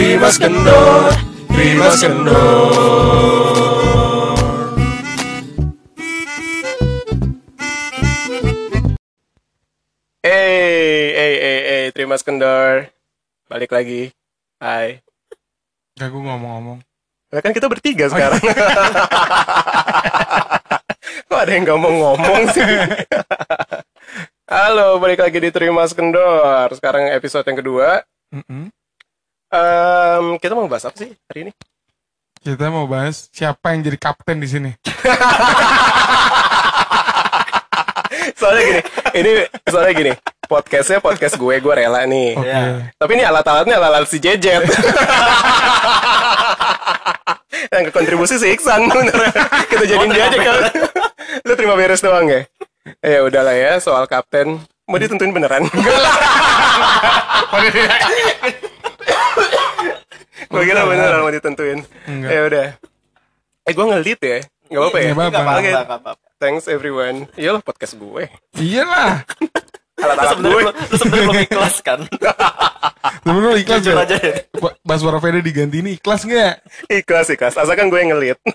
Trimas kendor, Trimas kendor. Eh, eh, eh, eh, Trimas kendor. Balik lagi. Hai. Gak gue ngomong-ngomong. Nah, kan kita bertiga sekarang. Kok ada yang gak mau ngomong sih? Halo, balik lagi di Trimas Kendor. Sekarang episode yang kedua. Mm-mm. Em, kita mau bahas apa sih hari ini? Kita mau bahas siapa yang jadi kapten di sini. Soalnya gini, ini soalnya gini, podcastnya podcast gue, gue rela nih. Oke. Tapi ini alat-alatnya alat-alat si Jejet. yang ke kontribusi si Iksan bener. Kita jadiin dia aja kan. Lu terima beres doang ya? Ya udahlah ya soal kapten. Mau ditentuin beneran? Enggak lah. Gue kira beneran mau ditentuin. Enggak. Ya udah. Eh gue ngelit ya. Gak apa-apa ya? Nggak apa-apa. Nggak. Thanks everyone. Iyalah podcast gue. Iyalah. Alat-alat sebenarnya gue. lu sebenarnya belum ikhlas kan? Lu ikhlas ya? aja ya. Baswara Veda diganti ini ikhlas gak? Ikhlas ikhlas. Asalkan gue yang ngelit.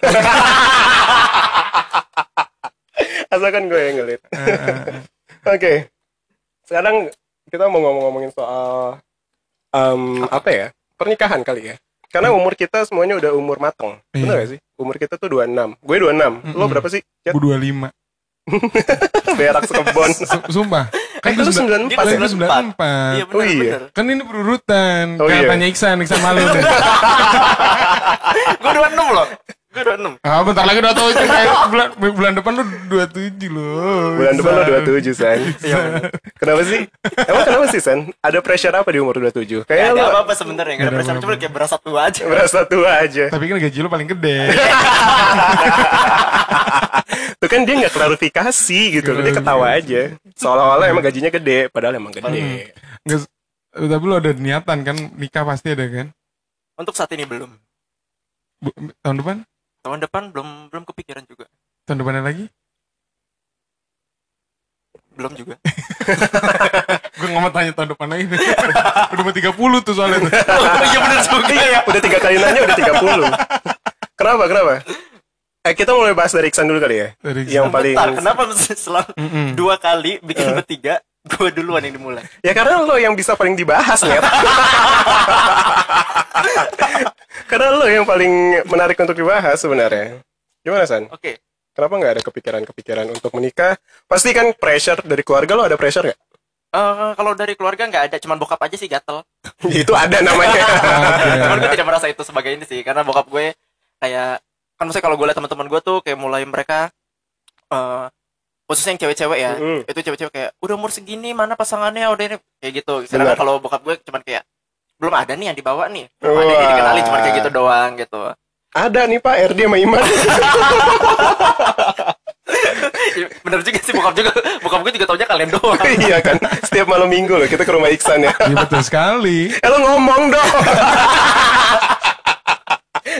Asalkan gue yang ngelit. Oke. Sekarang kita mau ngomong-ngomongin soal em, apa ya? Pernikahan kali ya. Karena umur kita semuanya udah umur mateng. Bener Iya. gak sih? Umur kita tuh 26. Gue 26. Lo Mm-mm. berapa sih? Gue 25. Berak sekebon. Su- Sumpah. Eh, gua lu sembilan- 94 Kan ya? gue 94. Iya Oh, benar iya. benar. Kan ini berurutan. Oh, iya. tanya Iksan, Iksan malu deh. Gue 26 loh. Gue 26. Ah, bentar lagi udah kayak bulan, bulan depan lu 27 loh. Bulan depan lo Iksan. 27, San. Iya. Kenapa sih? Emang kenapa sih, San? Ada pressure apa di umur 27? Gak Kayaknya lo apa-apa sebenarnya. Gak ada perasaan cuma kayak berasa tua aja. merasa tua aja. Tapi kan gaji lu paling gede. Tuh kan dia nggak klarifikasi gitu, dia ketawa aja. Seolah-olah emang gajinya gede, padahal emang gede. Nggak, tapi lu ada niatan kan nikah pasti ada kan? Untuk saat ini belum. Bu- tahun depan? Tahun depan belum belum kepikiran juga. Tahun depannya lagi? Belum juga. Gue nggak mau tanya tahun depan lagi. Udah mau 30 tuh soalnya tuh. Iya benar juga ya. Udah tiga kali nanya udah 30 Kenapa, kenapa? Eh kita mulai bahas dari Iksan dulu kali ya. Dari Yang paling Bentar, kenapa setelah Mm-mm. dua kali bikin bertiga, gue duluan yang dimulai. Ya karena lo yang bisa paling dibahas nih. karena lo yang paling menarik untuk dibahas sebenarnya. Gimana San? Oke. Kenapa nggak ada kepikiran-kepikiran untuk menikah? Pasti kan pressure dari keluarga lo ada pressure nggak? Eh, kalau dari keluarga nggak ada, cuman bokap aja sih gatel. itu ada namanya. Cuman gue tidak merasa itu sebagai ini sih, karena bokap gue kayak kan maksudnya kalau gue liat teman-teman gue tuh kayak mulai mereka eh khususnya yang cewek-cewek ya, Mm. itu cewek-cewek kayak udah umur segini mana pasangannya udah ini kayak gitu. Sedangkan kalau bokap gue cuman kayak belum ada nih yang dibawa nih, belum ada yang Wah. dikenalin cuman kayak gitu doang gitu. ada nih Pak RD sama Iman. Bener juga sih bokap juga, bokap gue juga taunya kalian doang. iya kan. Setiap malam minggu loh kita ke rumah Iksan ya. Iya betul sekali. Eh lo ngomong dong.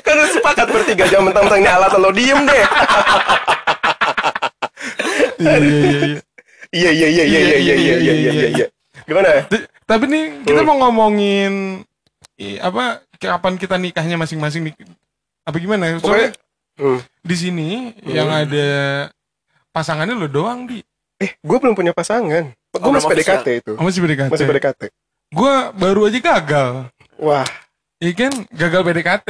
kan sepakat bertiga jam mentang-mentang ini alat lo diem deh. Iya iya iya. Iya iya iya iya iya iya iya iya iya iya. Gimana? T- Tapi nih kita Hmm. mau ngomongin apa kapan kita nikahnya masing-masing nih? Apa gimana? Soalnya Hmm. di sini yang ada pasangannya lo doang di. Eh, gue belum punya pasangan. Gue Oh, masih belum PDKT itu. Oh, masih PDKT. Masih PDKT. Gue baru aja gagal. Wah, Iya kan gagal PDKT.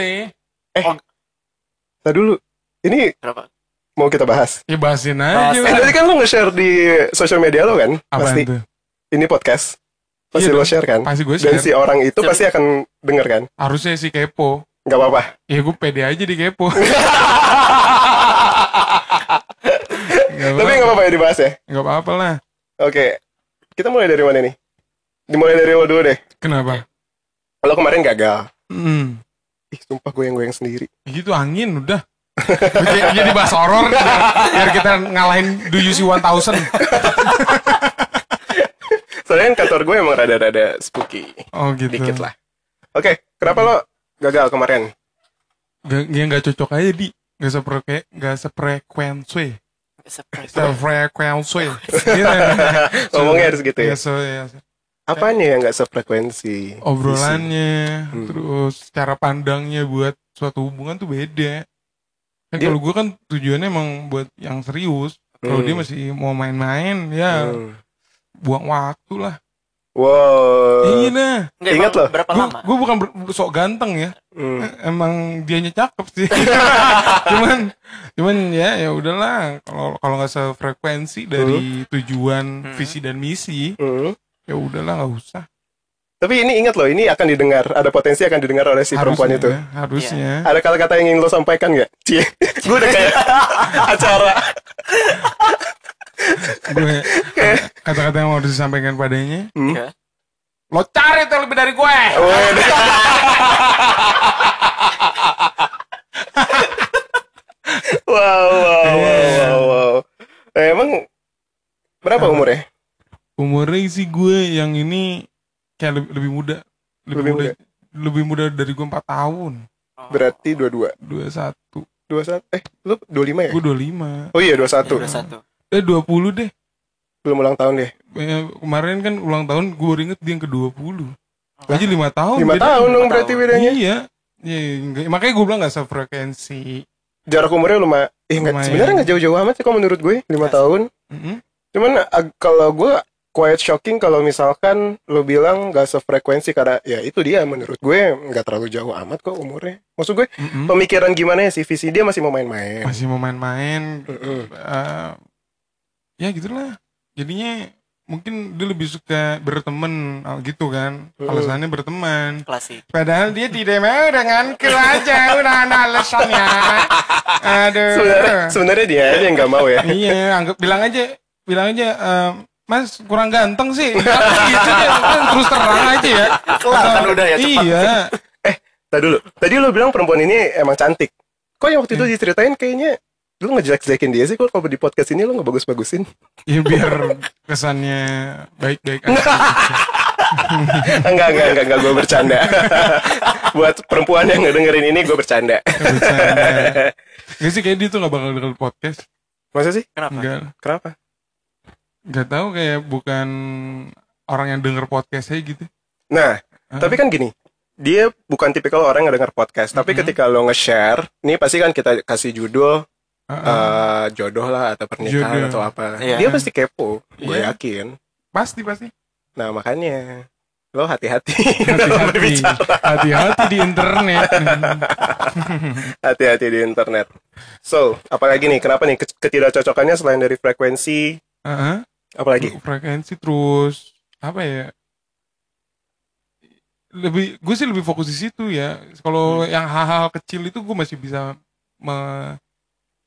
tadi dulu. Ini Kenapa? Mau kita bahas. Ya bahasin Bahas. aja. Eh, tadi kan lo nge-share di sosial media lo kan? Apaan pasti. tuh? Ini podcast. Pasti Iya lo share kan? Pasti gue Dan share. si orang itu Siapa pasti akan denger kan? Harusnya sih kepo. Gak apa-apa. Ya gue pede aja di kepo. Tapi gak apa-apa ya dibahas ya. Gak apa-apa lah. Oke. Kita mulai dari mana nih? Dimulai dari lo dulu deh. Kenapa? Lo kemarin gagal. Hmm. Ih, sumpah goyang-goyang sendiri. Gitu angin udah. Jadi, jadi bahas horor biar, biar kita ngalahin Do You See 1000 Soalnya kan kantor gue emang rada-rada spooky. Oh gitu Dikit lah. Oke, kenapa lo gagal kemarin? Gak, ya gak cocok aja di Gak sepre gak sefrekuensi. Sefrekuensi. Ngomongnya harus gitu ya. Iya, so, iya, so. apanya yang nggak sefrekuensi obrolannya Hmm. terus cara pandangnya buat suatu hubungan tuh beda kan Dia- kalau gue kan tujuannya emang buat yang serius kalau Hmm. dia masih mau main-main ya Hmm. buang waktu lah wow iya nah Enggak, Ingat loh. berapa lama? gue bukan ber- sok ganteng ya Hmm. emang dianya cakep sih cuman cuman ya ya udahlah kalau kalau nggak sefrekuensi dari tujuan Hmm. visi dan misi Hmm. ya udahlah nggak usah tapi ini ingat loh ini akan didengar ada potensi akan didengar oleh si perempuan itu. Harusnya, harusnya ada kata-kata yang ingin lo sampaikan nggak? Cie gue udah kayak acara. Gue kata-kata yang mau disampaikan padanya? Hmm. Ya. lo cari tuh lebih dari gue. Wow, wow, wow, wow, wow. Eh, emang berapa umurnya? umurnya sih gue yang ini kayak lebih, lebih muda lebih, Lebih muda, lebih muda dari gue 4 tahun Oh. Berarti dua-dua. 21 Dua satu. Eh, lu dua lima ya? gue 25 Oh iya dua Ya, satu. udah satu. eh 20 deh Belum ulang tahun deh. Eh, kemarin kan ulang tahun gue inget dia yang ke 20 aja lima tahun Lima beda. tahun dong Lima berarti bedanya. iya Iya, enggak- makanya gue bilang gak sefrekuensi Jarak umurnya lumayan. Eh, nggak- Lumayan. sebenarnya nggak jauh-jauh amat sih kalau menurut gue. Lima tahun. Mm-mm. Cuman ag- kalau gue quite shocking kalau misalkan lo bilang gak sefrekuensi karena ya itu dia menurut gue nggak terlalu jauh amat kok umurnya. Maksud gue Mm-mm. pemikiran gimana ya sih visi dia masih mau main-main. masih mau main-main Mm-mm. eh, ya gitulah jadinya mungkin dia lebih suka berteman gitu kan Mm. alasannya berteman Klasik. padahal dia tidak mau denganku aja udah ada alasannya aduh Sebenarnya sebenarnya dia aja yang nggak mau ya. iya anggap bilang aja bilang aja eh, Mas kurang ganteng sih gitu deh terus terang aja ya Kelar kan udah ya cepat. iya Tadi dulu. Tadi lo bilang perempuan ini emang cantik. Kok yang waktu itu diceritain kayaknya lu ngejelek-jelekin dia sih kok kalau di podcast ini lu nggak bagus-bagusin. ya biar kesannya baik-baik aja enggak, enggak, enggak, enggak, gue bercanda. Buat perempuan yang ngedengerin ini gue bercanda. bercanda Gak sih kayak dia tuh gak bakal denger podcast Masa sih? Kenapa? Enggak Kenapa? Gak tahu kayak bukan orang yang denger podcast aja gitu Nah, Ah. tapi kan gini, dia bukan tipikal orang yang denger podcast. Tapi Mhm. ketika lo nge-share, ini pasti kan kita kasih judul Heeh. eh, jodoh lah atau pernikahan Jodoh. atau apa. Iya. Dia pasti kepo, gue Iya. yakin. Pasti pasti Nah makanya lo hati-hati dalam Hati-hati berbicara, Hati-hati di internet hati-hati di internet. So, apalagi nih? Kenapa nih Ke- ketidakcocokannya selain dari frekuensi? Heeh. Apalagi? Frekuensi terus Apa ya lebih gue sih lebih fokus di situ ya kalau yang hal-hal kecil itu gue masih bisa me-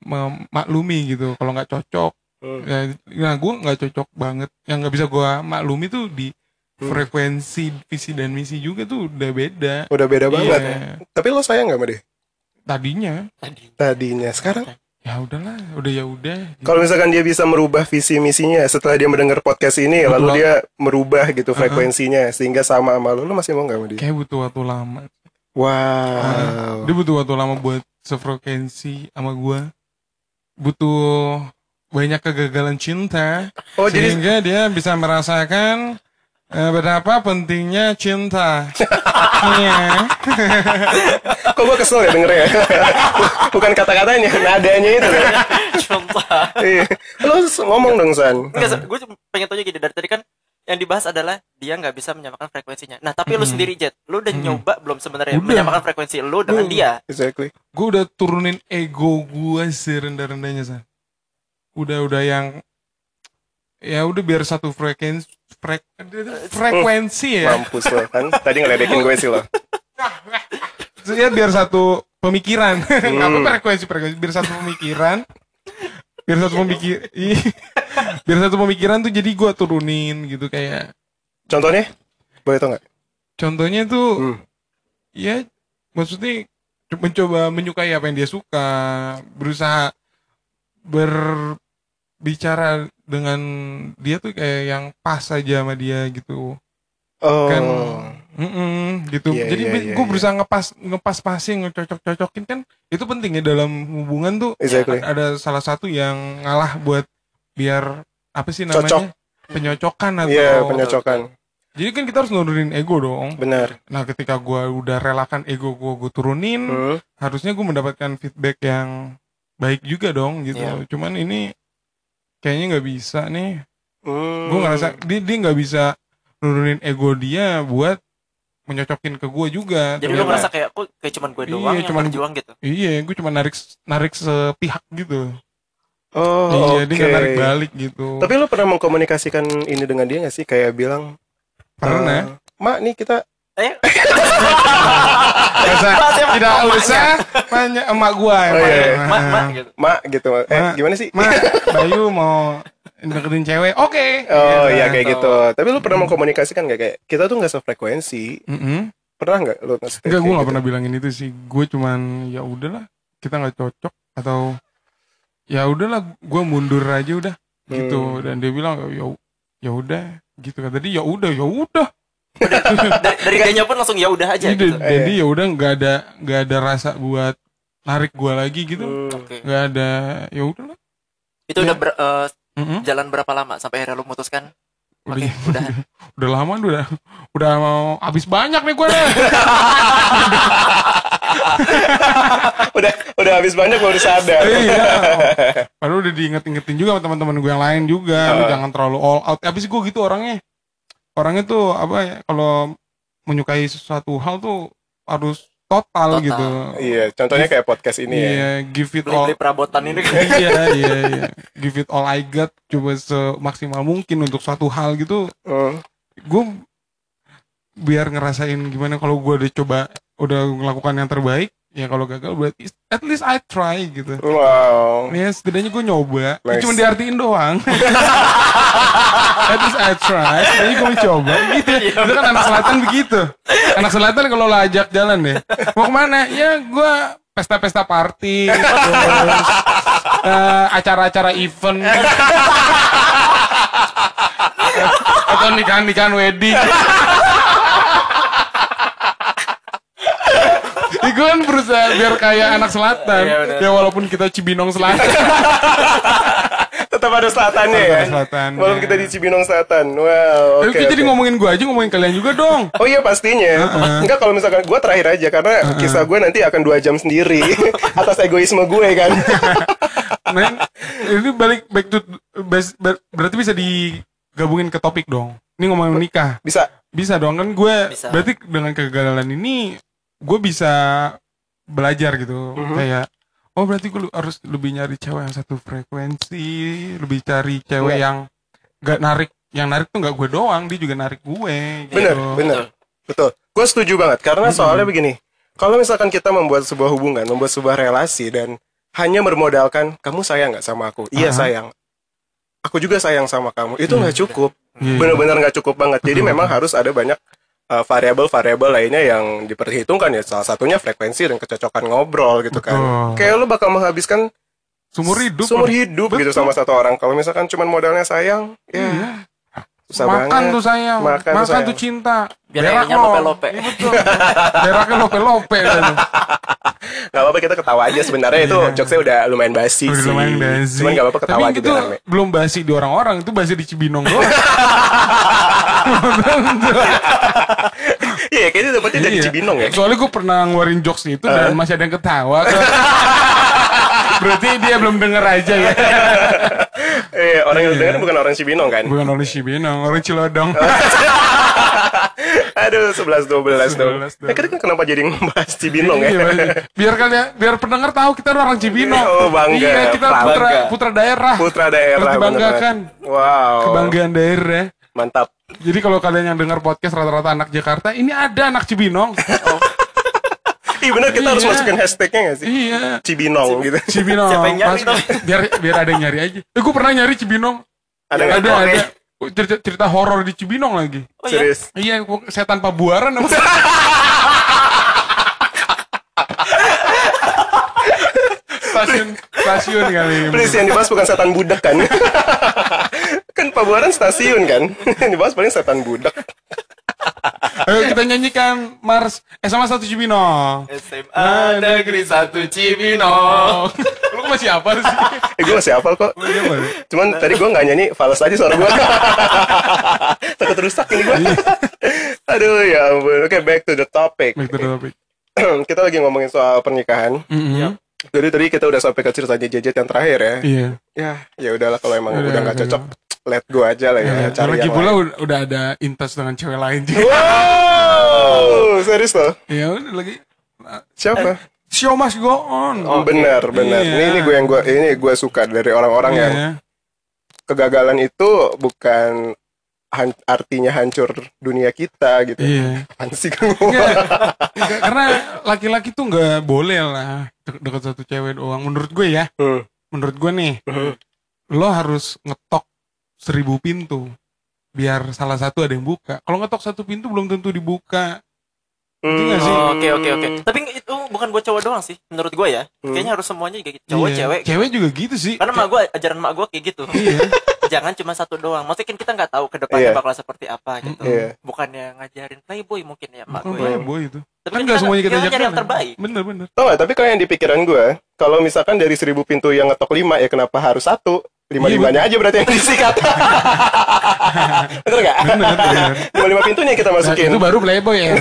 memaklumi gitu kalau nggak cocok Hmm. ya nah gue nggak cocok banget yang nggak bisa gue maklumi tuh di Hmm. frekuensi visi dan misi juga tuh udah beda Udah beda banget. Iya. Tapi lo sayang gak sama dia? tadinya Tadi. Tadinya. Sekarang ya udahlah udah ya udah Kalau misalkan dia bisa merubah visi misinya setelah dia mendengar podcast ini, Betul. lalu dia merubah gitu frekuensinya sehingga sama sama lo, lo masih mau nggak sama dia? kayak butuh waktu lama Wow. dia butuh waktu lama buat sefrekuensi sama gue butuh banyak kegagalan cinta Oh jadi sehingga dia bisa merasakan eh, betapa pentingnya cinta iya kok gue kesel ya dengernya? Bukan kata-katanya, nadanya itu. kan. Contoh. Iya. Lo ngomong dong San. Enggak, gue pengen tanya gini dari tadi kan yang dibahas adalah dia nggak bisa menyamakan frekuensinya. Nah, tapi lu Mhm. sendiri Jet, lu udah Mhm. nyoba belum sebenarnya Udah. menyamakan frekuensi lu dengan Uh. dia? Exactly. gue udah turunin ego gue serendah-rendahnya san udah udah yang ya udah biar satu frekuensi frek, frekuensi ya Mampus lo kan. Tadi ngeledekin gue sih lo. ya biar satu pemikiran Hmm. apa frekuensi frekuensi biar satu pemikiran biar satu pemikir Ih. biar satu pemikiran tuh jadi gue turunin gitu kayak Contohnya? Boleh tau nggak? contohnya tuh Hmm. ya maksudnya mencoba menyukai apa yang dia suka berusaha berbicara dengan dia tuh kayak yang pas aja sama dia gitu Oh. kan mm-mm, gitu Iya, jadi iya, iya, gue iya. berusaha ngepas ngepas passing ngecocok cocokin kan itu penting ya dalam hubungan tuh Exactly. ada salah satu yang ngalah buat biar apa sih namanya Cocok. penyocokan atau Iya, penyocokan. Jadi kan kita harus nurunin ego dong. Benar. Nah ketika gue udah relakan ego gue gue turunin, Hmm. harusnya gue mendapatkan feedback yang baik juga dong gitu. Iya. Cuman ini kayaknya nggak bisa nih. Hmm. Gue ngerasa dia dia nggak bisa nurunin ego dia buat menyocokin ke gue juga. Jadi lu Ternyata- ngerasa kayak kok kayak cuman gue Iya, doang yang cuman- berjuang gitu. Iya, gue cuma narik narik sepihak gitu. Oh, iya, dia nggak oke. narik balik gitu. Tapi lu pernah mengkomunikasikan ini dengan dia gak sih? Kayak bilang, Pernah. eh, Mak nih kita Eh, Nggak usah, tidak usah nanya emak gua yang Oh, iya, paling. iya. mak mak gitu. Mak gitu. Eh, Mak. gimana sih? Ma, Bayu mau deketin cewek, oke. Oh Gitu. iya kayak Gitu. gitu. Tapi lu pernah mengkomunikasikan gak kayak kita tuh gak sefrekuensi? Mm-mm. Pernah nggak lu nge-state Enggak, gue gak gitu? pernah bilangin itu sih. Gue cuman ya udahlah, kita nggak cocok atau ya udahlah, gue mundur aja udah gitu. Hmm. Dan dia bilang ya ya udah gitu kan. Tadi ya udah, ya udah. Dari, dari dianya pun langsung ya udah aja Jadi, gitu. jadi ya udah nggak ada nggak ada rasa buat narik gue lagi gitu. Hmm. Nggak ada, ya udahlah. Itu udah ber- eh, jalan berapa lama sampai akhirnya lu memutuskan? Udah, Oke, udah. udah lama udah udah mau habis banyak nih gue nih. udah udah habis banyak baru sadar. iya. Padahal udah diinget-ingetin juga sama teman-teman gue yang lain juga. Lu Ah. jangan terlalu all out. Habis gue gitu orangnya. Orangnya tuh apa ya? Kalau menyukai sesuatu hal tuh harus total, Total. gitu. Iya, contohnya kayak podcast ini ya. Iya, give it all. Beli-beli perabotan ini iya, iya, iya. Give it all I got. Coba semaksimal mungkin untuk suatu hal gitu. Hmm. Gue biar ngerasain gimana kalau gue udah coba udah melakukan yang terbaik ya kalau gagal berarti at least I try gitu. Wow. Ya setidaknya gue nyoba. Ya, Nice. Cuma diartiin doang. At least I try. Setidaknya gue mencoba. Gitu. Itu kan anak selatan begitu. Anak selatan kalau lo ajak jalan deh. Mau ke mana? Ya gue pesta-pesta party Terus eh, Acara-acara event. Atau nikahan-nikahan wedding Ya, gue kan berusaha biar kayak anak selatan bener. Ya walaupun kita Cibinong selatan Tetap ada selatannya Tetap ya. ada selatannya. Walaupun kita di Cibinong Selatan. Wow, Tapi oke. kita jadi ngomongin gue aja ngomongin kalian juga dong. Oh iya pastinya. Enggak kalau misalkan gue terakhir aja karena kisah gue nanti akan dua jam sendiri atas egoisme gue kan. Men, ini balik back to ber- berarti bisa digabungin ke topik dong. Ini ngomongin nikah. Bisa. Bisa dong kan gue Bisa. berarti dengan kegagalan ini gue bisa belajar gitu. Mhm. Kayak oh berarti gue harus lebih nyari cewek yang satu frekuensi, lebih cari cewek Iya. yang gak narik yang narik tuh gak gue doang, dia juga narik gue. Bener, gitu. bener. Betul. Gue setuju banget karena soalnya begini. Kalau misalkan kita membuat sebuah hubungan, membuat sebuah relasi dan hanya bermodalkan kamu sayang nggak sama aku? Iya Aha. sayang. Aku juga sayang sama kamu. Itu nggak cukup. Iya. Benar-benar nggak cukup banget. Jadi memang harus ada banyak uh, variabel-variabel lainnya yang diperhitungkan ya. Salah satunya frekuensi dan kecocokan ngobrol gitu kan. Betul. Kayak lu bakal menghabiskan Sumur hidup. sumur hidup gitu sama satu orang. Kalau misalkan cuma modalnya sayang, ya Iya. Susah makan banget. tuh sayang Makan makan, tuh sayang. tuh cinta Biar Berak airnya lo. lope-lope. Iya, betul beraknya lope lope Gak apa-apa kita ketawa aja sebenarnya itu Iya. jokesnya udah lumayan basi Udah sih. lumayan basi. Cuman gak apa-apa ketawa Tapi aja itu biar belum basi di orang-orang, itu basi di Cibinong doang. Iya kayaknya dapetnya dari Iya. Cibinong ya. Soalnya gue pernah ngeluarin jokes itu dan masih ada yang ketawa. Berarti dia belum denger aja ya. Iya orang yang Iya. denger bukan orang Cibinong kan. Bukan orang Cibinong, orang Cilodong. Aduh 11 12 dong. 11, Nah, kita kan kenapa jadi ngebahas Cibinong ya? Iya, biar kalian biar pendengar tahu kita orang Cibinong. Oh, bangga. Iya, kita Bangga. putra putra daerah. Putra daerah dibanggakan. Wow. Kebanggaan daerah. Mantap. Jadi kalau kalian yang dengar podcast rata-rata anak Jakarta, ini ada anak Cibinong. Ih bener kita harus Iya. masukin hashtagnya gak sih? iya. Cibinong gitu. Cibinong. Siapa yang nyari Pas- biar biar ada yang nyari aja. Eh, gue pernah nyari Cibinong. Ada ada nggak? ada. Oke. Cerita, cerita horor di Cibinong lagi. Oh iya. Serius. Iya, setan pabuaran apa? stasiun stasiun kali. Please yang dibahas bukan setan budak kan? kan Pabuaran stasiun kan? yang dibahas paling setan budak. Ayo kita nyanyikan Mars SMA 1 Cibinong. SMA Negeri 1 Cibinong. Lu kok masih apa sih? Eh, gue masih hafal kok. Siapa? Cuman tadi gue nggak nyanyi, fals aja suara gue. Takut rusak ini gue. Aduh ya ampun. Oke, back to the topic. Back to the topic. kita lagi ngomongin soal pernikahan. Mhm. Jadi tadi kita udah sampai ke ceritanya Jejet yang terakhir ya. Iya. Ya, ya udahlah kalau emang Udah, udah nggak cocok, let go aja lah ya. Ya, cari lagi yang pula lain. udah, ada intas dengan cewek lain juga. Wow, serius loh? Ya udah lagi Siapa? show must go on. Oh, benar, benar. Iya. Ini ini gue yang gue ini gue suka dari orang-orang yang Iya. kegagalan itu bukan han- artinya hancur dunia kita gitu. Iya. Apaan sih kan karena laki-laki tuh nggak boleh lah de- deket satu cewek doang. Menurut gue ya, Hmm. menurut gue nih, Hmm. lo harus ngetok seribu pintu biar salah satu ada yang buka. Kalau ngetok satu pintu belum tentu dibuka. Ngerti nggak sih? Oh, Oke oke oke. Tapi itu bukan buat cowok doang sih, menurut gue ya. Hmm. Kayaknya harus semuanya juga gitu. Cowok, Iya. cewek. Cewek juga gitu sih. Karena mak gue, ajaran mak gue kayak gitu. Iya. Jangan cuma satu doang. Maksudnya kan kita nggak tahu ke depannya Iya. bakal seperti apa gitu. Iya. Bukannya ngajarin playboy mungkin ya mak Oh, gue. ya. boy itu. Tapi Kan nggak semuanya kita nyari yang terbaik. Bener bener. Tau gak? Tapi kalau yang di pikiran gue, kalau misalkan dari seribu pintu yang ngetok lima, ya kenapa harus satu? Lima limanya aja berarti yang disikat. Bener gak? Bener. Lima lima pintunya kita Nah, masukin. itu baru playboy ya.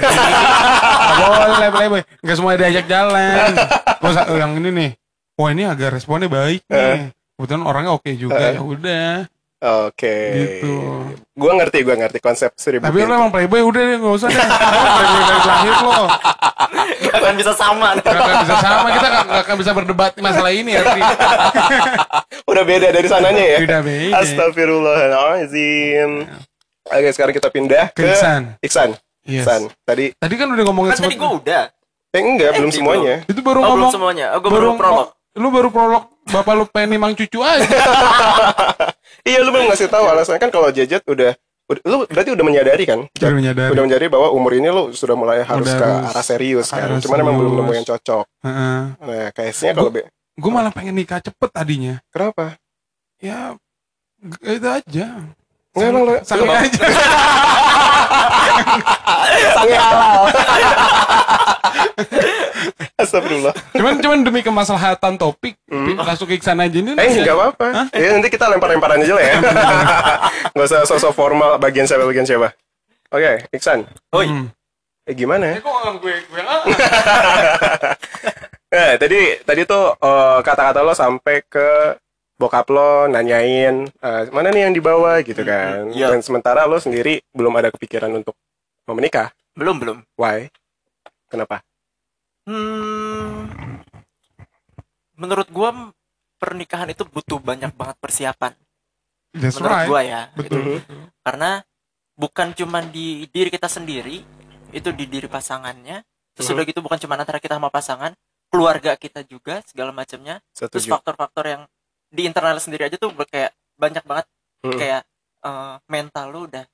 Nggak boleh playboy. Nggak semua diajak jalan. Terus yang ini nih. Wah ini agak responnya baik nih. Kebetulan orangnya oke juga. Eh. Ya udah. Oke. Gitu. Gue ngerti, gue ngerti konsep seribu Tapi pintu. lo emang playboy udah deh nggak usah deh. playboy dari lahir lo. Gak akan bisa sama. Gak akan bisa sama. Kita nggak nggak akan bisa berdebat masalah ini ya. Udah beda dari sananya ya. Udah beda. Astagfirullahaladzim. Oke, sekarang kita pindah Ke ke Iksan. Iksan. Yes. Iksan. Tadi, Tadi kan udah ngomongin Kan tadi gue udah. eh enggak, belum belum. semuanya. Itu baru Oh, belum ngomong. semuanya. Oh, gue baru prolog. Lu baru prolog. Bapak lu pengen nimang cucu aja. Iya, lu belum ngasih tahu alasannya kan kalau Jejet udah, udah- lu berarti udah menyadari kan? Udah menyadari. Udah menyadari bahwa umur ini lu sudah mulai harus Udah ke harus- arah serius kan. harus Cuman emang belum serius. nemu yang cocok. Heeh. Nah, kayaknya kalau be- Gue malah pengen nikah cepet tadinya. kenapa? Ya itu aja. Enggak emang lu Sange aja. sange halal. Astagfirullah. cuman cuman demi kemaslahatan topik langsung ke sana aja ini. Hmm. Eh, enggak apa-apa. Ya nanti kita lempar-lemparan aja lah ya. Enggak usah sosok formal bagian siapa bagian siapa. Oke, Iksan. Oi. Hmm. Eh gimana ya? Eh, kok gue gue ah. Eh, tadi tadi tuh eh, kata-kata lo sampai ke bokap lo nanyain eh, mana nih yang dibawa gitu kan. Iya. Dan sementara lo sendiri belum ada kepikiran untuk mau menikah. Belum belum. Why? Kenapa? Hmm, menurut gua pernikahan itu butuh banyak banget persiapan. That's menurut right. gua ya. Betul. Betul. Karena bukan cuma di diri kita sendiri, itu di diri pasangannya. Terus Mhm. udah gitu bukan cuma antara kita sama pasangan, keluarga kita juga segala macamnya. Terus faktor-faktor yang di internal sendiri aja tuh kayak banyak banget kayak eh, mental lu udah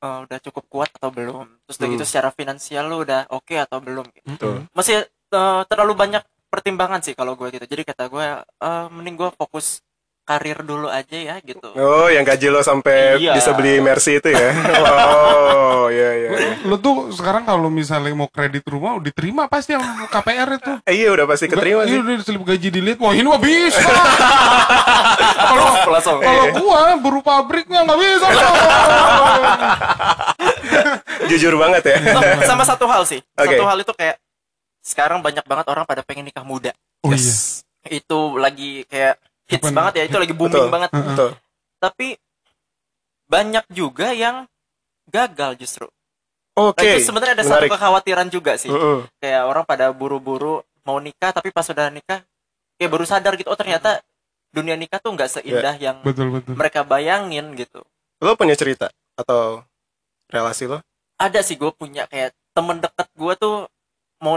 eh, udah cukup kuat atau belum. Terus udah Hmm. gitu secara finansial lu udah oke atau belum. Betul. masih eh, terlalu banyak pertimbangan sih kalau gue gitu jadi kata gue eh, mending gue fokus karir dulu aja ya gitu Oh, yang gaji lo sampai Iya. bisa beli Mercy itu ya? Oh, iya iya. iya. Lu tuh sekarang kalau misalnya mau kredit rumah udah diterima pasti yang KPR itu. Eh, iya udah pasti keterima Iya sih. udah selip gaji dilihat. Wah ini mah bisa. Kalau kalau gua buru pabriknya nggak bisa. Jujur banget ya. Oh, sama satu hal sih Oke. satu hal itu kayak sekarang banyak banget orang pada pengen nikah muda Oh iya. Yes. itu lagi kayak hits Kapan- banget ya itu lagi booming Betul. banget Betul. tapi banyak juga yang gagal justru Oke. Nah, itu sebenarnya ada satu menarik. kekhawatiran juga sih Mm-mm. kayak orang pada buru-buru mau nikah tapi pas sudah nikah kayak baru sadar gitu oh ternyata dunia nikah tuh nggak seindah yang Betul betul. mereka bayangin gitu Lo punya cerita atau relasi lo? ada sih gue punya kayak temen deket gue tuh mau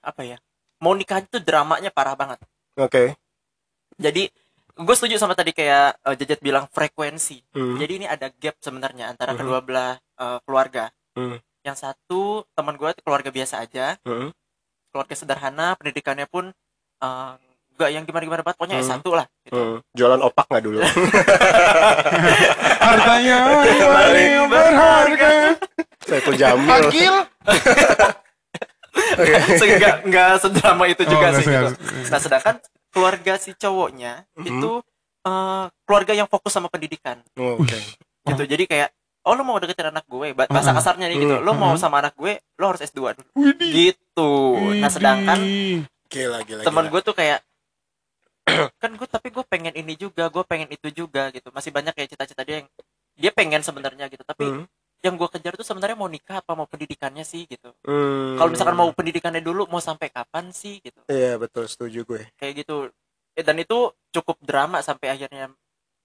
apa ya mau nikah itu dramanya parah banget Oke. jadi gue setuju sama tadi kayak eh, Jajet bilang frekuensi Hmm. jadi ini ada gap sebenarnya antara Mhm. kedua belah eh, keluarga Hmm. yang satu teman gue keluarga biasa aja Mm-mm. keluarga sederhana pendidikannya pun eh, nggak yang gimana gimana banget pokoknya Hmm. S1 lah gitu. Hmm. Jualan opak nggak dulu? Hartanya yang paling berharga. Saiful Jamil. Akil. Sehingga nggak sedrama itu Oh, juga nggak sih gitu. Nah sedangkan keluarga si cowoknya Mhm. itu eh, keluarga yang fokus sama pendidikan Oh, Oke. gitu. Jadi kayak oh lo mau deketin anak gue Ba- bahasa Uh-uh. kasarnya nih gitu. Lo mau Uh-uh. sama anak gue lo harus S2 dulu. Widih. Gitu. Nah sedangkan. Gila, gila. teman gue tuh kayak kan gue tapi gue pengen ini juga gue pengen itu juga gitu masih banyak kayak cita-cita dia yang dia pengen sebenarnya gitu tapi Hmm. Yang gue kejar tuh sebenarnya mau nikah apa mau pendidikannya sih gitu Hmm. kalau misalkan mau pendidikannya dulu mau sampai kapan sih gitu Iya, betul, setuju gue. kayak gitu Eh, dan itu cukup drama sampai akhirnya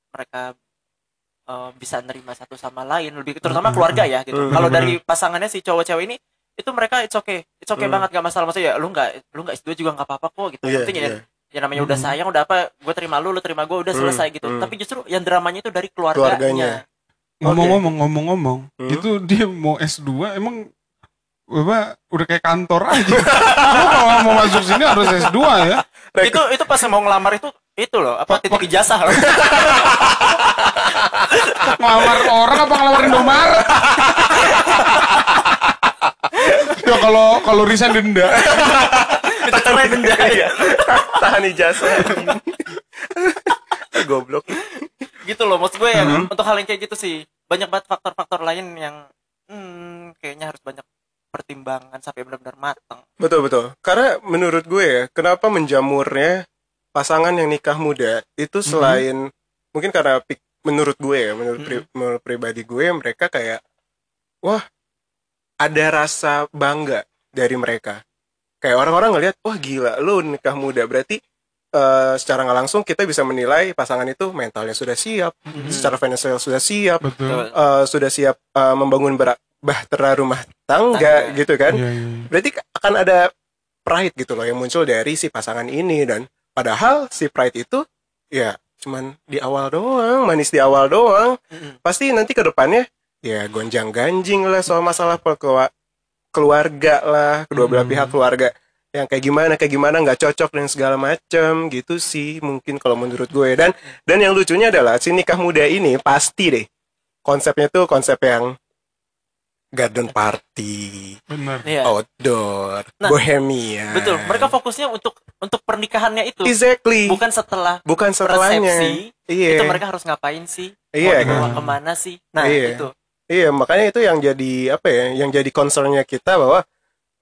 mereka eh, bisa nerima satu sama lain lebih terutama Hmm. keluarga ya gitu Hmm. kalau dari pasangannya si cowok-cewek ini itu mereka it's okay it's okay Hmm. banget gak masalah maksudnya ya lu nggak lu nggak S2 juga nggak apa-apa kok gitu yang penting ya iya. ya namanya udah Hmm. sayang udah apa gue terima lu lu terima gue udah Hmm, selesai gitu hmm. tapi justru yang dramanya itu dari Keluarganya. keluarganya, Ngomong-ngomong, ngomong-ngomong, Hmm. itu dia mau S2 emang Bapak udah kayak kantor aja. Kalau mau masuk sini harus S2 ya. itu itu pas mau ngelamar itu itu loh apa titik ijazah loh Ngelamar orang apa ngelamar Indomaret? ya kalau kalau resign denda. kita cerai denda ya Tahan ijazah. Goblok. gitu loh maksud gue yang Hmm. untuk hal yang kayak gitu sih banyak banget faktor-faktor lain yang hmm, kayaknya harus banyak pertimbangan sampai benar-benar matang Betul betul. Karena menurut gue ya, kenapa menjamurnya pasangan yang nikah muda itu selain mungkin karena pik- menurut gue ya, menurut, pri- menurut pribadi gue mereka kayak wah ada rasa bangga dari mereka. Kayak orang-orang ngelihat wah gila lu nikah muda berarti eh, secara nggak langsung kita bisa menilai pasangan itu mentalnya sudah siap, secara finansial sudah siap, Betul. eh, sudah siap eh, membangun bahtera rumah tangga Tangga. gitu kan Iya, iya. berarti akan ada pride gitu loh yang muncul dari si pasangan ini dan padahal si pride itu ya cuman di awal doang manis di awal doang Mm-mm. pasti nanti ke depannya ya gonjang ganjing lah soal masalah keluarga lah kedua belah Hmm. pihak keluarga yang kayak gimana kayak gimana nggak cocok dan segala macam gitu sih mungkin kalau menurut gue dan dan yang lucunya adalah si nikah muda ini pasti deh konsepnya tuh konsep yang garden party Benar. Iya. outdoor, Nah, bohemia. betul mereka fokusnya untuk untuk pernikahannya itu exactly bukan setelah bukan setelahnya. persepsi Iya. itu mereka harus ngapain sih Iya, mau dibawa ke mana sih nah Iya. itu Iya, makanya itu yang jadi apa ya? Yang jadi concernnya kita bahwa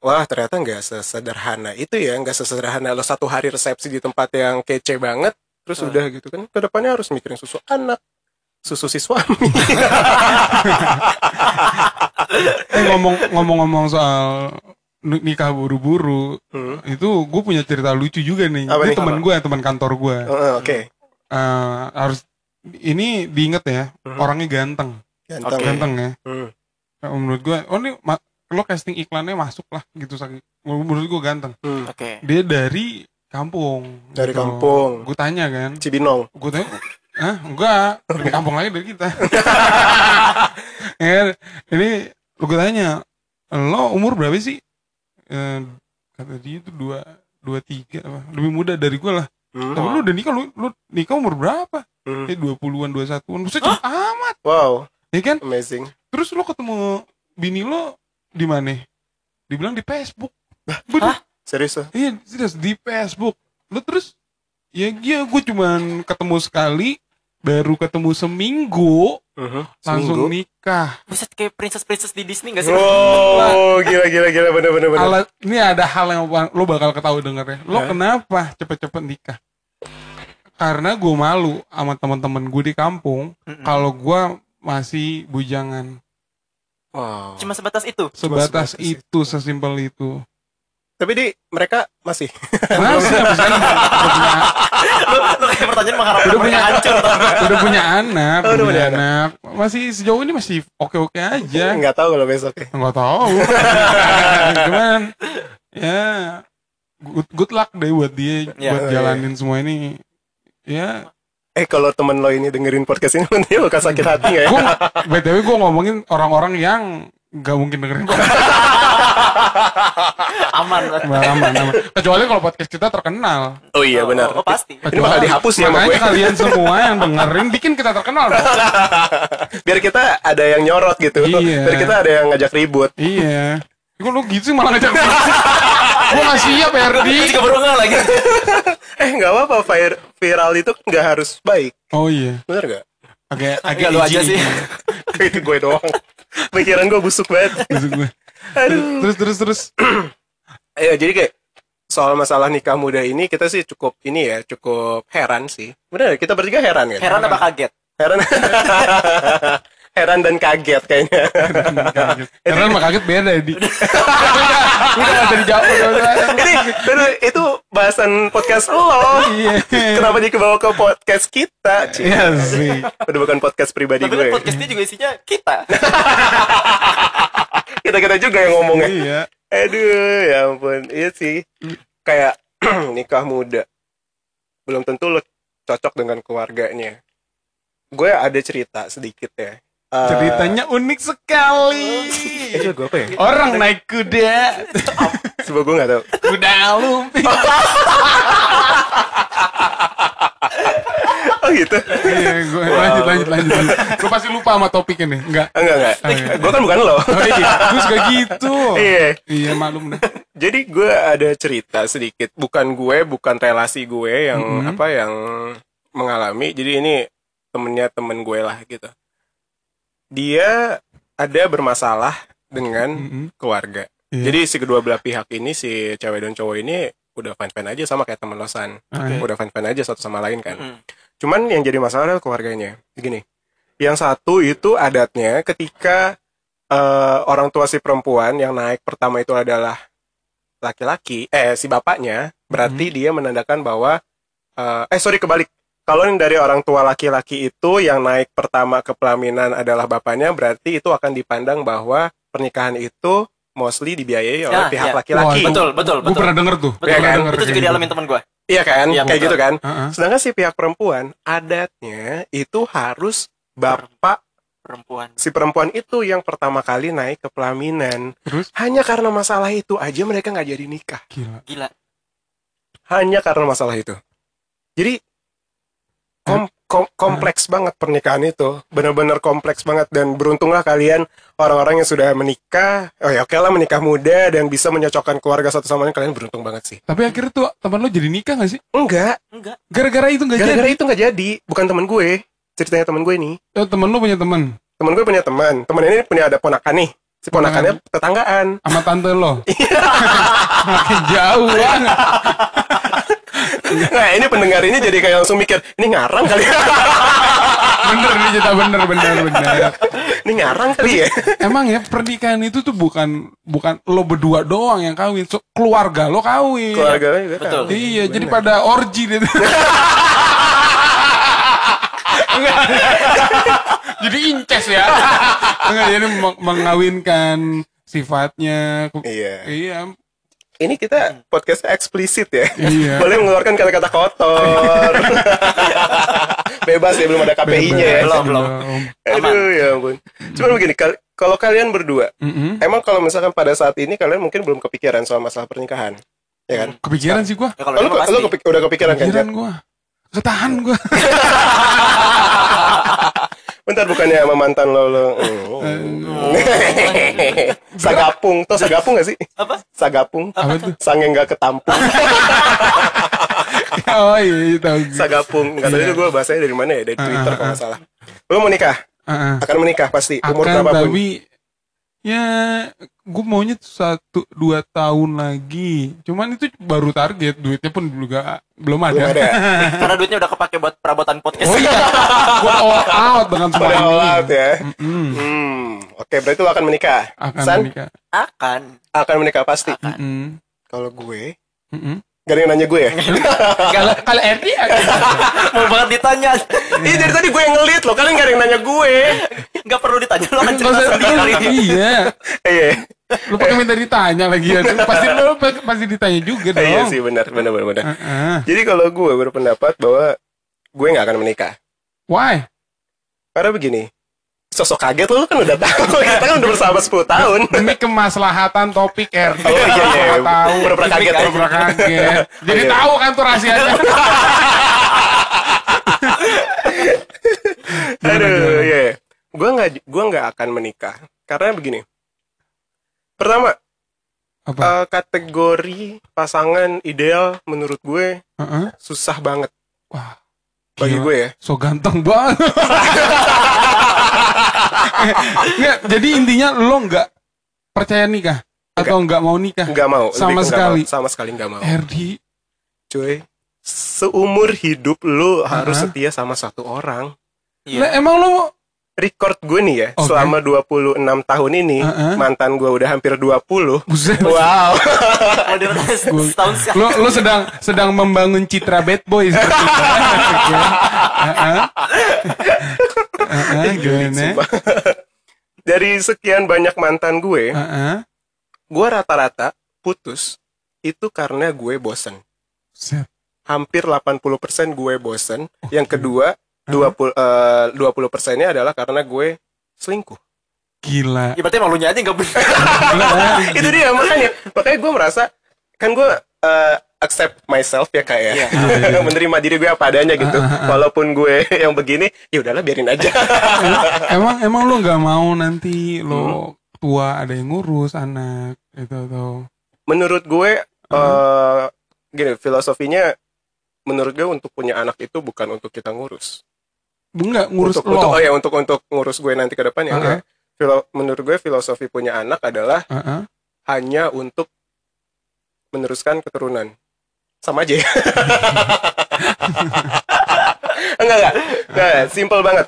wah ternyata nggak sesederhana itu ya, nggak sesederhana lo satu hari resepsi di tempat yang kece banget, terus Hmm. udah gitu kan. Ke depannya harus mikirin susu anak, susu si suami. Eh ngomong ngomong-ngomong soal ni- nikah buru-buru, Hmm. itu gue punya cerita lucu juga nih. Apa Ini teman gue, teman kantor gue. Oke, harus ini diinget ya, Mhm. orangnya ganteng, ganteng. Oke. ganteng ya. Hmm. Eh, Menurut gue, oh ini lo casting iklannya masuk lah gitu saking. Menurut gue ganteng. Hmm. oke Dia dari kampung. Dari kampung. Gue tanya kan, Cibinong. gue tanya, ah enggak, lebih kampung lagi dari kita. ya, kan? ini gue tanya, lo umur berapa sih? Eh, kata dia itu dua dua tiga apa lebih muda dari gue lah Hmm. tapi lu udah nikah lu, lu nikah umur berapa Hmm. eh dua puluhan dua satuan Buset cepet amat Wow, ya kan amazing. terus lo ketemu bini lo di mana dibilang di Facebook Hah? Serius. Iya, serius di Facebook. Lu terus ya iya gue cuman ketemu sekali, baru ketemu seminggu Mhm. langsung Seminggu. Ah, nikah. buset kayak princess princess di Disney gak sih Oh, gila gila gila bener bener bener. Alat ini ada hal yang lo bakal ketahui denger ya. Lo Hah? kenapa cepet-cepet nikah? Karena gue malu sama teman-teman gue di kampung Mm-mm. kalau gue masih bujangan. Wow. cuma sebatas itu Sebatas sebatas itu, sesimpel itu. Tapi di mereka masih. Masih habis punya, lu, lu kayak pertanyaan mengharapkan Udah punya- hancur udah punya anak, Oh, udah punya punya anak. Masih sejauh ini masih oke-oke aja. Nggak tahu kalau besok ya. Nggak tahu. Cuman ya good, good luck deh buat dia Ya. buat Oh, jalanin semua ini. Ya, Eh kalau temen lo ini dengerin podcast ini nanti bakal sakit hati nggak ya? gua btw gue ngomongin orang-orang yang nggak mungkin dengerin. aman aman aman kecuali kalau podcast kita terkenal Oh iya benar. oh, oh, pasti Ini bakal dihapus ya makanya gue. kalian semua yang dengerin bikin kita terkenal dong. Biar kita ada yang nyorot gitu. Iya. Biar kita ada yang ngajak ribut. iya Kok lu gitu sih malah ngajak Gue gak siap Erdi juga baru nggak lagi Eh nggak apa-apa vir- viral itu nggak harus baik. Oh iya Bener gak? Agak agak Agak lu aja sih. itu gue doang. Pikiran gue busuk banget. Maksud gue. Aduh. Terus terus terus Ya, jadi kayak soal masalah nikah muda ini kita sih cukup ini ya cukup heran sih. Bener kita bertiga heran kan? heran apa kaget Heran. heran dan kaget kayaknya. Karena mah kaget beda Edi Udah gak bisa dijawab ini bener, itu bahasan podcast lo. Iya Kenapa jadi kebawa ke podcast kita? Iya sih Udah bukan podcast pribadi tapi gue. kan podcastnya juga isinya kita Kita kita juga yang ngomongnya. Iya Aduh, ya ampun. Iya sih. Kayak nikah muda. Belum tentu lo cocok dengan keluarganya. Gue ada cerita sedikit ya. Eh, Ceritanya unik sekali Itu gue apa ya? Orang naik kuda Coba gue gak tau. Kuda lumping Oh gitu? Iya gue lanjut lanjut lanjut Gue pasti lupa sama topik ini Enggak Enggak, enggak. Oh, iya. Gue kan bukan lo. Oh iya Gue suka gitu Iya. Iya maklum dah Jadi gue ada cerita sedikit. Bukan gue, bukan relasi gue yang Mhm. apa yang mengalami. Jadi ini temennya temen gue lah gitu. Dia ada bermasalah dengan Mm-mm. keluarga. Iya. Jadi si kedua belah pihak ini si cewek dan cowok ini udah fine-fine aja sama kayak teman losan. Oke. Udah fine-fine aja satu sama lain kan. Mm. Cuman yang jadi masalah adalah keluarganya. Gini. Yang satu itu adatnya ketika eh, orang tua si perempuan yang naik pertama itu adalah laki-laki, eh si bapaknya, berarti dia menandakan bahwa eh, eh sorry kebalik. Kalau yang dari orang tua laki-laki itu yang naik pertama ke pelaminan adalah bapaknya, berarti itu akan dipandang bahwa pernikahan itu mostly dibiayai oleh Ya, pihak ya. laki-laki. Wah, betul betul Gue betul pernah denger tuh betul Iya kan? Denger itu kayak juga gitu. dialamin temen gue Iya kan? Iya, Kayak betul. gitu kan? Heeh. Sedangkan si pihak perempuan adatnya itu harus bapak perempuan si perempuan itu yang pertama kali naik ke pelaminan. Terus? Hanya karena masalah itu aja mereka nggak jadi nikah. Gila gila Hanya karena masalah itu. Jadi kom- kom- kompleks banget pernikahan itu. Benar-benar kompleks banget dan beruntunglah kalian orang-orang yang sudah menikah. Oh ya oke lah menikah muda dan bisa menyocokkan keluarga satu sama lain kalian beruntung banget sih. Tapi akhirnya tuh teman lo jadi nikah gak sih? Enggak, enggak Gara-gara itu gak jadi gara-gara itu nggak jadi. Bukan temen gue. Ceritanya temen gue nih. Oh, temen lo punya temen Temen gue punya teman. Temen ini punya ada ponakan nih. Si ponakannya tetanggaan. sama tante lo Iya. makin jauh banget Nah ini pendengar ini jadi kayak langsung mikir Ini ngarang kali ya? Bener nih cerita bener bener bener. Ini ngarang kali ya? Emang ya pernikahan itu tuh bukan bukan lo berdua doang yang kawin so, keluarga lo kawin. Juga kan Betul. iya jadi pada orgi Enggak. jadi inces ya. Enggak jadi meng- mengawinkan sifatnya. Iya. Iya Ini kita podcastnya eksplisit ya. Iya. Boleh mengeluarkan kata-kata kotor. Bebas ya belum ada KPI-nya ya. Belum, belum. Aduh ya ampun. Cuman begini kal- Kalau kalian berdua Mm-mm. Emang kalau misalkan pada saat ini Kalian mungkin belum kepikiran soal masalah pernikahan Ya kan? Kepikiran sih gua. Ya kalau Oh, lu, lu kepik- udah kepikiran kan kepikiran gua. Ketahan gua Bentar bukannya sama mantan lo lo Hmm. Sagapung Tuh sagapung gak sih? apa Sagapung apa tuh Sange nggak ketampung oh iya iya tahu. Sagapung Nggak tahu Iya. itu gue bahasanya dari mana ya Dari Twitter Ah, kalau ah, nggak salah Lu mau nikah? Heeh. Akan menikah pasti Umur akan berapapun tapi ya gue maunya satu dua tahun lagi. Cuman itu baru target duitnya pun juga belum ada, Belum ada karena duitnya udah kepake buat perabotan podcast. Oh iya. Gue all out dengan semua ini all out ya? Mm-mm. Hmm Oke berarti lu akan menikah? Akan San? menikah. Akan. Akan menikah pasti. Kalau gue Mm-mm. Gak ada yang nanya gue ya? Kalau kalau Erdi mau banget ditanya. Iya dari tadi gue yang ngelit loh. Kalian gak ada yang nanya gue. Nggak perlu ditanya lo kan cerita sendiri kali ini. Iya. Iya. Lu pakai minta ditanya lagi ya pasti lu pasti ditanya juga dong. Iya sih benar benar benar benar. Heeh. Jadi kalau gue berpendapat bahwa gue nggak akan menikah. why? Karena begini, sosok kaget lu kan udah tahu kita kan udah bersama 10 tahun Demi kemaslahatan topik RD. Oh, iya, iya. tahu. Pura-pura kaget ya. Pura-pura kaget. Jadi Iya. tahu kan tuh rahasianya. aduh ya gue nggak gua nggak akan menikah karena begini pertama Apa? eh, kategori pasangan ideal menurut gue Heeh. susah banget Wah. bagi gue ya So ganteng banget. Nggak, jadi intinya lo nggak percaya nikah atau nggak mau nikah? nggak mau lebih Sama nggak sekali. mau. sama sekali nggak mau RD cuy seumur hidup lu harus Uh-huh. setia sama satu orang Iya. emang lo record gue nih ya Oke. selama 26 tahun ini Uh-uh. mantan gue udah hampir 20 buset wow setahun lo lo sedang sedang membangun citra bad boy seperti itu. Sumpah. dari sekian banyak mantan gue Heeh. gue rata-rata putus itu karena gue bosen Set. hampir 80% gue bosen yang kedua 20 eh, 20 persennya adalah karena gue selingkuh. Gila. Ya berarti emang lu nya aja nggak bener. Itu dia makanya. Makanya gue merasa kan gue eh, accept myself ya kayak Iya. menerima diri gue apa adanya gitu. Walaupun gue yang begini ya udahlah biarin aja. Emang emang lo nggak mau nanti Hmm. lo tua ada yang ngurus anak itu atau? Menurut gue eh gini filosofinya menurut gue untuk punya anak itu bukan untuk kita ngurus enggak ngurus untuk, lo untuk oh ya untuk untuk ngurus gue nanti ke depan ya. Uh-uh. enggak. Filo- menurut gue filosofi punya anak adalah Heeh. hanya untuk meneruskan keturunan. Sama aja ya. enggak enggak. Enggak simple banget.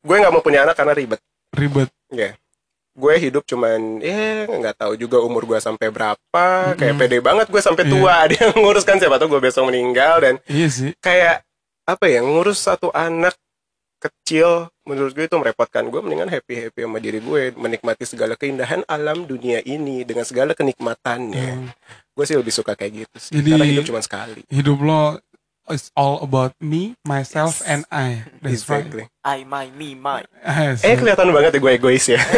Gue nggak mau punya anak karena ribet. Ribet. Ya gue hidup cuman ya nggak tahu juga umur gue sampai berapa. Kayak pede banget gue sampai Iya. tua. Dia yang nguruskan siapa tahu gue besok meninggal dan iya sih. kayak apa ya ngurus satu anak kecil menurut gue itu merepotkan. Gue mendingan happy happy sama diri gue menikmati segala keindahan alam dunia ini dengan segala kenikmatannya. Hmm. gue sih lebih suka kayak gitu sih Jadi- karena hidup cuma sekali. hidup lo is all about me myself and I. That's right. Exactly I, my, me, my. Yes. eh kelihatan banget ya gue egois ya.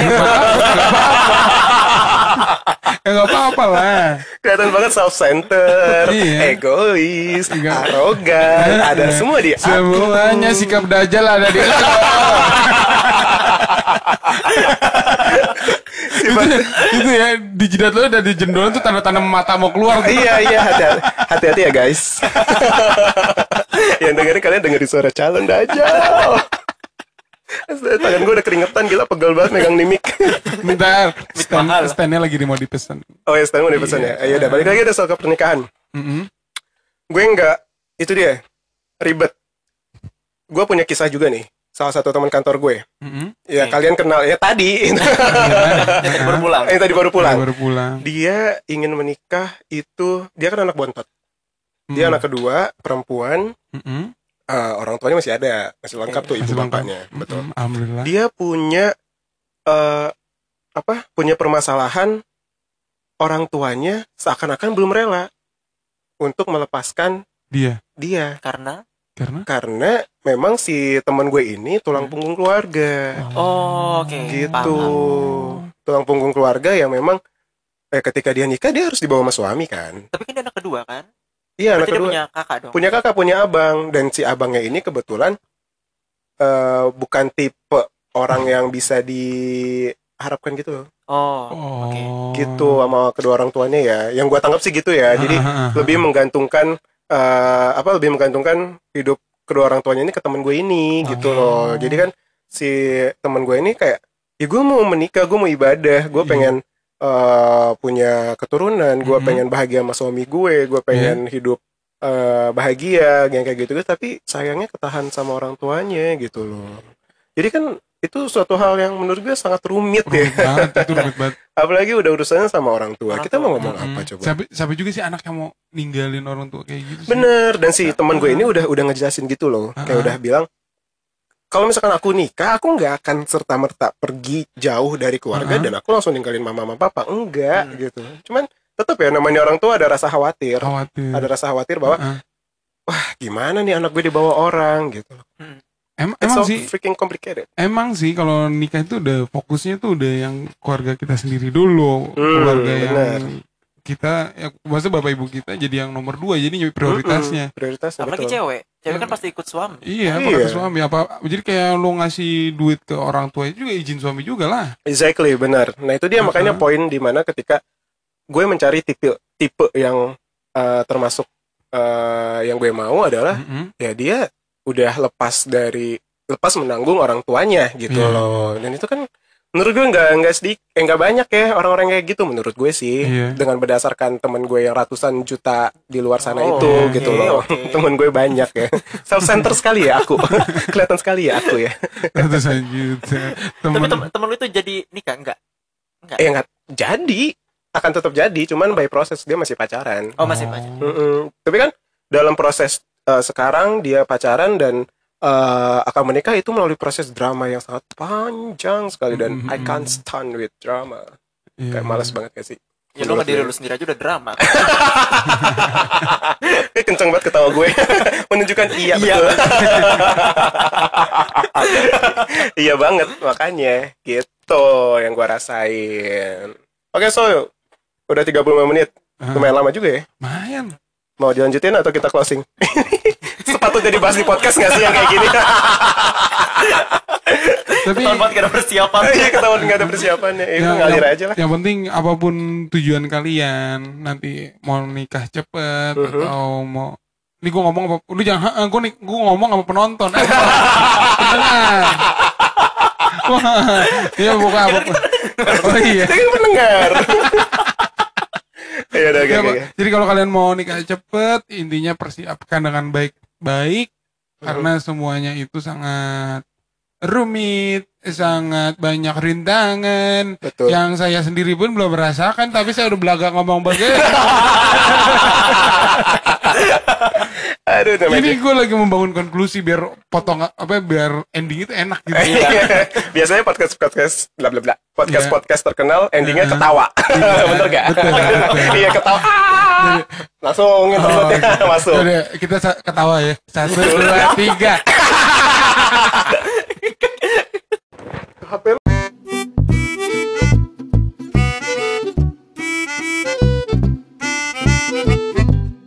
Ya nggak apa-apa lah. Kelihatan banget self center Iya. egois Iya. arogan ada semua di aku. semuanya sikap dajal ada di itu, itu ya di jidat lo ada di jendolan tuh tanda-tanda mata mau keluar tuh. iya iya hati- hati-hati ya guys. Yang dengerin kalian dengerin suara calon dajal tangan gue udah keringetan gila pegel banget megang nih mic. Bentar stand, mahal. standnya lagi di mau dipesan. Oh ya sekarang mau dipesan ya? Ayo udah balik lagi ada soal pernikahan Mm-mm. gue nggak itu dia ribet. Gue punya kisah juga nih salah satu teman kantor gue Mm-mm. ya Oke. kalian kenal ya tadi Yang tadi baru pulang. yang tadi baru pulang baru pulang dia ingin menikah itu dia kan anak bontot dia Mm. anak kedua perempuan Mm-mm. eh, orang tuanya masih ada masih lengkap tuh ibu lengkap. bapaknya betul Mm-mm. alhamdulillah dia punya eh apa punya permasalahan orang tuanya seakan-akan belum rela untuk melepaskan dia dia Karena karena karena memang si teman gue ini tulang Hmm. punggung keluarga oh, oke. gitu paham. tulang punggung keluarga yang memang eh ketika dia nikah dia harus dibawa sama suami kan Tapi kan dia anak kedua kan? iya anak kedua punya kakak dong. punya kakak punya abang dan si abangnya ini kebetulan eh bukan tipe orang yang bisa diharapkan gitu Oh, oh oke. gitu sama kedua orang tuanya ya yang gua tangkap sih gitu ya jadi lebih menggantungkan eh apa lebih menggantungkan hidup kedua orang tuanya ini ke temen gue ini gitu Oh. loh jadi kan si temen gue ini kayak ya gue mau menikah gue mau ibadah gue Iya. pengen eh, punya keturunan gue Mhm. pengen bahagia sama suami gue gue pengen Iya. hidup eh, bahagia yang kayak gitu tapi sayangnya ketahan sama orang tuanya gitu loh jadi kan itu suatu hal yang menurut gue sangat rumit ya banget itu rumit banget apalagi udah urusannya sama orang tua Orang kita tua. mau ngomong Mm-mm. apa coba Sampai, sampai juga sih anak yang mau ninggalin orang tua kayak gitu sih. Bener, dan si teman gue ini udah udah ngejelasin gitu loh, kayak Uh-uh. udah bilang kalau misalkan aku nikah, aku nggak akan serta merta pergi jauh dari keluarga Uh-uh. dan aku langsung ninggalin mama sama papa, enggak Hmm. gitu. Cuman tetap ya namanya orang tua ada rasa khawatir, Khawatir. ada rasa khawatir bahwa Heeh. gimana nih anak gue dibawa orang gitu. loh. Em- It's emang so sih freaking complicated. Emang sih kalau nikah itu udah fokusnya tuh udah yang keluarga kita sendiri dulu, Hmm, keluarga yang benar. kita, ya, maksudnya bapak ibu kita jadi yang nomor dua, jadi prioritasnya. Mm-mm, prioritasnya apalagi betul. cewek cewek kan pasti ikut suami Iya, Iya. iya. suami apa? Jadi kayak lu ngasih duit ke orang tua itu juga izin suami juga lah. Exactly, benar. Nah itu dia Uh-huh. makanya poin di mana ketika gue mencari tipe tipe yang uh, termasuk uh, yang gue mau adalah Mm-mm. ya dia udah lepas dari lepas menanggung orang tuanya gitu Iya. loh. Dan itu kan menurut gue nggak nggak sedikit, eh, nggak banyak ya orang-orang kayak gitu menurut gue sih. Iya. Dengan berdasarkan temen gue yang ratusan juta di luar sana Oh, itu oke, gitu loh. oke. temen gue banyak ya. Self center sekali ya aku. Kelihatan sekali ya aku ya. Ratusan juta. tapi Temen, temen, temen lu itu jadi nikah enggak enggak Eh nggak jadi akan tetap jadi, cuman by proses dia masih pacaran. oh masih pacar Mm-mm. Tapi kan dalam proses uh, sekarang dia pacaran dan uh, akan menikah itu melalui proses drama yang sangat panjang sekali dan Mm-mm. I can't stand with drama. Iya. Kayak males banget gak sih? ya lu diri lu sendiri aja udah drama Eh, kenceng banget ketawa gue menunjukkan iya Iya, betul. iya banget makanya gitu yang gue rasain. Oke so udah 35 menit lumayan lama juga ya. Lumayan. Mau dilanjutin atau kita closing? Sepatutnya dibahas di podcast gak sih yang kayak gini? Tapi banget gak ada persiapan Iya ketahuan nggak ada persiapannya. Itu yang, ngalir aja lah. yang penting apa pun tujuan kalian nanti mau nikah cepet Mhm. atau mau ini gue ngomong apa lu jangan gue nih gue ngomong sama penonton eh pendengar wah iya bukan apa oh iya kan pendengar. Iya udah oke. Pak. Jadi kalau kalian mau nikah cepet, intinya persiapkan dengan baik-baik karena semuanya itu sangat rumit, sangat banyak rintangan. Betul. Yang saya sendiri pun belum merasakan, tapi saya udah belaga ngomong bagaimana. Aduh. Ini gue lagi membangun konklusi biar potong apa biar ending itu enak gitu. Iya. Biasanya podcast podcast bla bla bla. Podcast Iya. podcast terkenal endingnya Iya. ketawa. Bener gak? betul. Iya ketawa. Ah! Langsung gitu. masuk. Udah, kita ketawa ya. Satu, dua, tiga. pelo